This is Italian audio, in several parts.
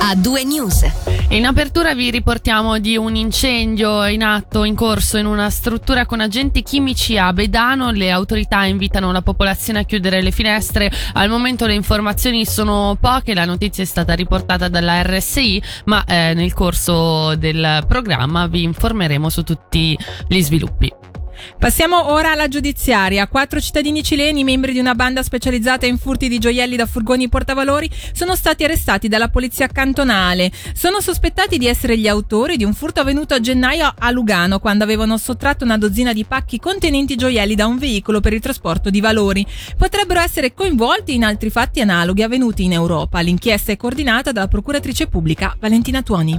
A due news. In apertura vi riportiamo di un incendio in atto, in corso in una struttura con agenti chimici a Bedano. Le autorità invitano la popolazione a chiudere le finestre. Al momento le informazioni sono poche, la notizia è stata riportata dalla RSI, ma eh, nel corso del programma vi informeremo su tutti gli sviluppi. Passiamo ora alla giudiziaria. Quattro cittadini cileni, membri di una banda specializzata in furti di gioielli da furgoni portavalori, sono stati arrestati dalla polizia cantonale. Sono sospettati di essere gli autori di un furto avvenuto a gennaio a Lugano, quando avevano sottratto una dozzina di pacchi contenenti gioielli da un veicolo per il trasporto di valori. Potrebbero essere coinvolti in altri fatti analoghi avvenuti in Europa. L'inchiesta è coordinata dalla procuratrice pubblica Valentina Tuoni.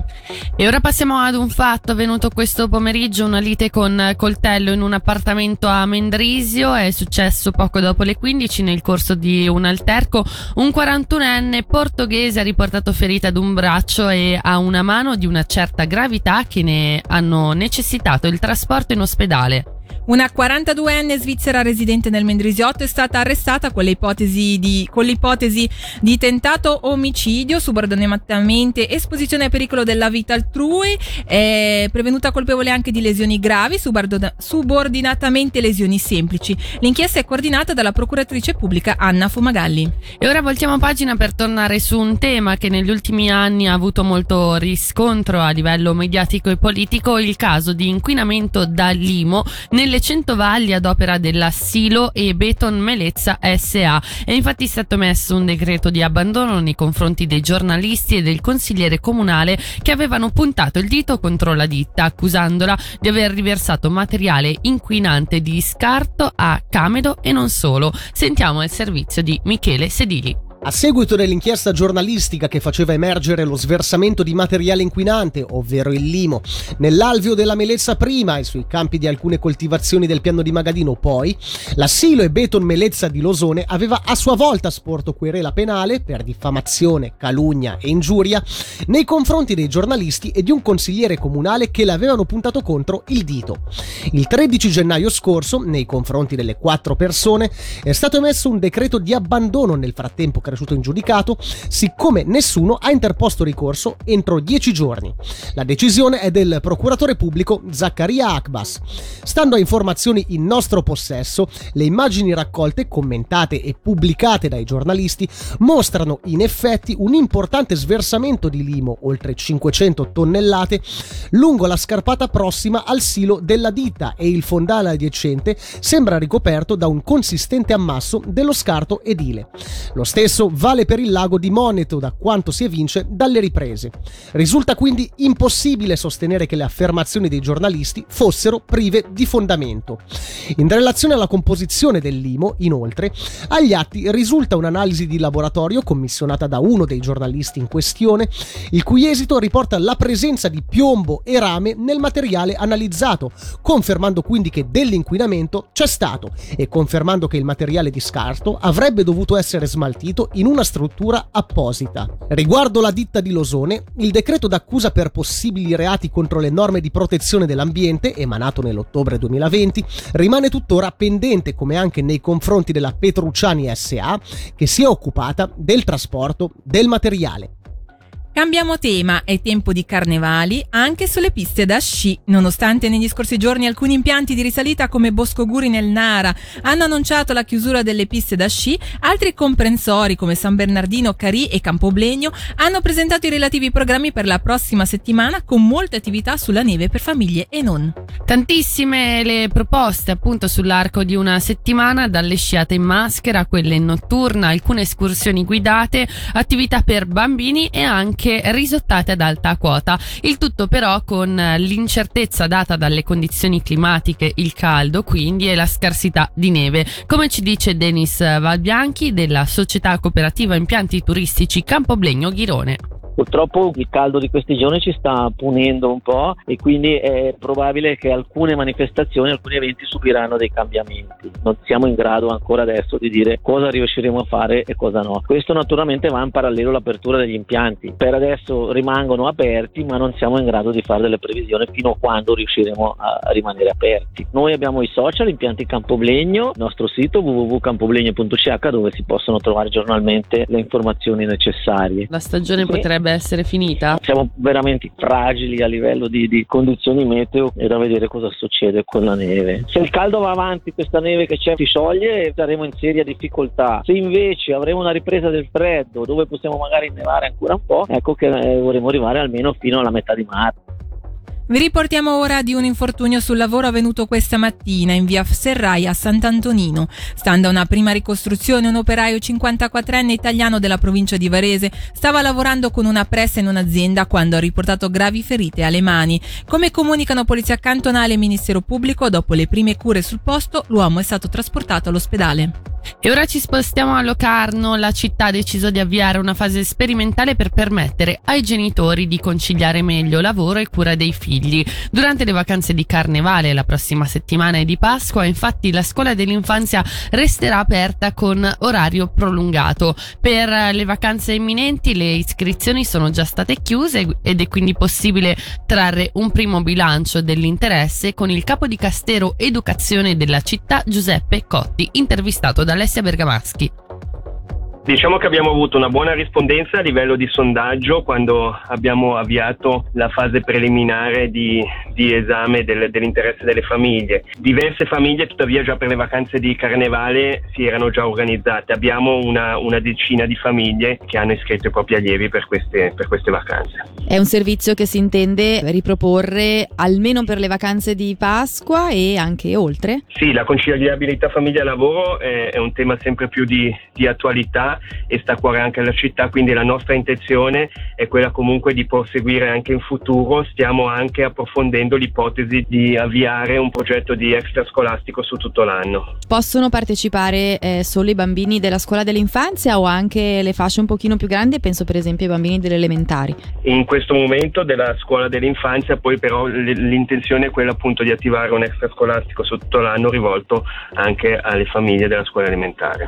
E ora passiamo ad un fatto avvenuto questo pomeriggio, una lite con coltello in un un appartamento a Mendrisio, è successo poco dopo le 15 nel corso di un alterco. Un 41enne portoghese ha riportato ferita ad un braccio e a una mano di una certa gravità che ne hanno necessitato il trasporto in ospedale. Una 42enne svizzera residente nel Mendrisiotto è stata arrestata con, di, con l'ipotesi di tentato omicidio, subordinatamente esposizione a pericolo della vita altrui, è prevenuta colpevole anche di lesioni gravi, subordinatamente lesioni semplici. L'inchiesta è coordinata dalla procuratrice pubblica Anna Fumagalli. E ora voltiamo pagina per tornare su un tema che negli ultimi anni ha avuto molto riscontro a livello mediatico e politico, il caso di inquinamento da limo nelle Centovalli ad opera della Silo e Beton Melezza SA. È infatti stato messo un decreto di abbandono nei confronti dei giornalisti e del consigliere comunale che avevano puntato il dito contro la ditta, accusandola di aver riversato materiale inquinante di scarto a Camedo e non solo. Sentiamo il servizio di Michele Sedili. A seguito dell'inchiesta giornalistica che faceva emergere lo sversamento di materiale inquinante, ovvero il limo, nell'alveo della Melezza prima e sui campi di alcune coltivazioni del piano di Magadino poi, la Silo e Beton Melezza di Losone aveva a sua volta sporto querela penale per diffamazione, calunnia e ingiuria nei confronti dei giornalisti e di un consigliere comunale che l'avevano puntato contro il dito. Il 13 gennaio scorso, nei confronti delle quattro persone, è stato emesso un decreto di abbandono nel frattempo cresciuto in giudicato, siccome nessuno ha interposto ricorso entro dieci giorni. La decisione è del procuratore pubblico Zaccaria Akbas. Stando a informazioni in nostro possesso, le immagini raccolte, commentate e pubblicate dai giornalisti mostrano in effetti un importante sversamento di limo, oltre 500 tonnellate, lungo la scarpata prossima al silo della ditta e il fondale adiacente sembra ricoperto da un consistente ammasso dello scarto edile. Lo stesso stesso vale per il lago di Moneto, da quanto si evince dalle riprese. Risulta quindi impossibile sostenere che le affermazioni dei giornalisti fossero prive di fondamento. In relazione alla composizione del limo, inoltre, agli atti risulta un'analisi di laboratorio commissionata da uno dei giornalisti in questione, il cui esito riporta la presenza di piombo e rame nel materiale analizzato, confermando quindi che dell'inquinamento c'è stato e confermando che il materiale di scarto avrebbe dovuto essere smaltito in una struttura apposita. Riguardo la ditta di Losone, il decreto d'accusa per possibili reati contro le norme di protezione dell'ambiente, emanato nell'ottobre 2020, rimane tuttora pendente come anche nei confronti della Petrucciani SA, che si è occupata del trasporto del materiale. Cambiamo tema, è tempo di carnevali anche sulle piste da sci. Nonostante negli scorsi giorni alcuni impianti di risalita come Boscoguri nel Nara hanno annunciato la chiusura delle piste da sci, altri comprensori come San Bernardino, Carì e Campoblegno hanno presentato i relativi programmi per la prossima settimana con molte attività sulla neve per famiglie e non. Tantissime le proposte appunto sull'arco di una settimana, dalle sciate in maschera a quelle in notturna, alcune escursioni guidate, attività per bambini e anche anche risottate ad alta quota. Il tutto però con l'incertezza data dalle condizioni climatiche, il caldo quindi e la scarsità di neve. Come ci dice Denis Valbianchi della Società Cooperativa Impianti Turistici Campoblegno Ghirone. Purtroppo il caldo di questi giorni ci sta punendo un po' e quindi è probabile che alcune manifestazioni, alcuni eventi subiranno dei cambiamenti. Non siamo in grado ancora adesso di dire cosa riusciremo a fare e cosa no. Questo naturalmente va in parallelo all'apertura degli impianti. Per adesso rimangono aperti ma non siamo in grado di fare delle previsioni fino a quando riusciremo a rimanere aperti. Noi abbiamo i social, impianti Campoblegno, il nostro sito www.campoblegno.ch dove si possono trovare giornalmente le informazioni necessarie. La stagione sì. potrebbe essere finita? Siamo veramente fragili a livello di, di condizioni meteo e da vedere cosa succede con la neve. Se il caldo va avanti, questa neve che c'è si scioglie, saremo in seria difficoltà. Se invece avremo una ripresa del freddo dove possiamo magari innevare ancora un po', ecco che eh, vorremmo arrivare almeno fino alla metà di marzo. Vi riportiamo ora di un infortunio sul lavoro avvenuto questa mattina in via Serraia a Sant'Antonino. Stando a una prima ricostruzione, un operaio 54enne italiano della provincia di Varese stava lavorando con una pressa in un'azienda quando ha riportato gravi ferite alle mani. Come comunicano Polizia Cantonale e Ministero Pubblico, dopo le prime cure sul posto, l'uomo è stato trasportato all'ospedale. E ora ci spostiamo a Locarno. La città ha deciso di avviare una fase sperimentale per permettere ai genitori di conciliare meglio lavoro e cura dei figli. Durante le vacanze di carnevale, la prossima settimana e di Pasqua, infatti, la scuola dell'infanzia resterà aperta con orario prolungato. Per le vacanze imminenti le iscrizioni sono già state chiuse ed è quindi possibile trarre un primo bilancio dell'interesse con il capo di Castero Educazione della città Giuseppe Cotti, intervistato da Alessia Bergamaschi. Diciamo che abbiamo avuto una buona rispondenza a livello di sondaggio quando abbiamo avviato la fase preliminare di, di esame del, dell'interesse delle famiglie. Diverse famiglie tuttavia già per le vacanze di carnevale si erano già organizzate. Abbiamo una, una decina di famiglie che hanno iscritto i propri allievi per queste, per queste vacanze. È un servizio che si intende riproporre almeno per le vacanze di Pasqua e anche oltre? Sì, la conciliabilità famiglia-lavoro è, è un tema sempre più di, di attualità e sta a cuore anche alla città, quindi la nostra intenzione è quella comunque di proseguire anche in futuro, stiamo anche approfondendo l'ipotesi di avviare un progetto di extrascolastico su tutto l'anno. Possono partecipare eh, solo i bambini della scuola dell'infanzia o anche le fasce un pochino più grandi, penso per esempio ai bambini delle elementari? In questo momento della scuola dell'infanzia, poi però l'intenzione è quella appunto di attivare un extrascolastico su tutto l'anno rivolto anche alle famiglie della scuola elementare.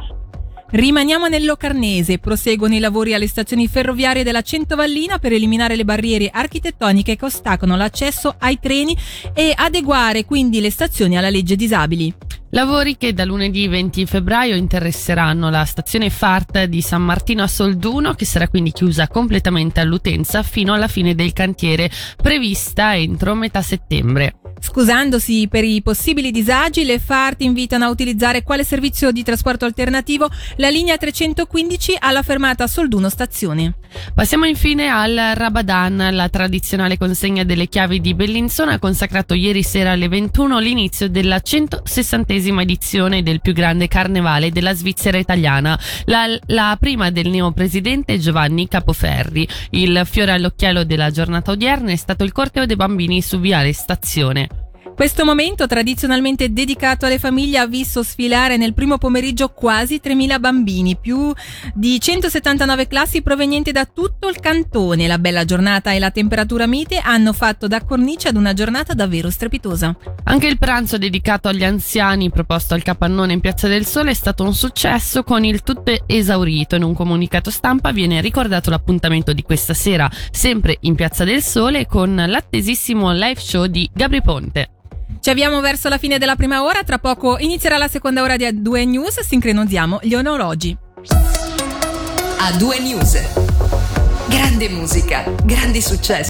Rimaniamo nel Locarnese, proseguono i lavori alle stazioni ferroviarie della Centovallina per eliminare le barriere architettoniche che ostacolano l'accesso ai treni e adeguare quindi le stazioni alla legge disabili. Lavori che da lunedì 20 febbraio interesseranno la stazione FART di San Martino a Solduno, che sarà quindi chiusa completamente all'utenza fino alla fine del cantiere, prevista entro metà settembre. Scusandosi per i possibili disagi, le FART invitano a utilizzare quale servizio di trasporto alternativo la linea 315 alla fermata Solduno Stazione. Passiamo infine al Rabadan, la tradizionale consegna delle chiavi di Bellinzona consacrato ieri sera alle 21 l'inizio della 160esima edizione del più grande carnevale della Svizzera italiana, la, la prima del neopresidente Giovanni Capoferri. Il fiore all'occhiello della giornata odierna è stato il corteo dei bambini su Viale Stazione. Questo momento, tradizionalmente dedicato alle famiglie, ha visto sfilare nel primo pomeriggio quasi 3.000 bambini, più di 179 classi provenienti da tutto il cantone. La bella giornata e la temperatura mite hanno fatto da cornice ad una giornata davvero strepitosa. Anche il pranzo dedicato agli anziani proposto al capannone in Piazza del Sole è stato un successo con il tutto esaurito. In un comunicato stampa viene ricordato l'appuntamento di questa sera, sempre in Piazza del Sole, con l'attesissimo live show di Gabri Ponte. Ci avviamo verso la fine della prima ora, tra poco inizierà la seconda ora di A2 News, sincronizziamo gli onologi. A2 News. Grande musica, grandi successi.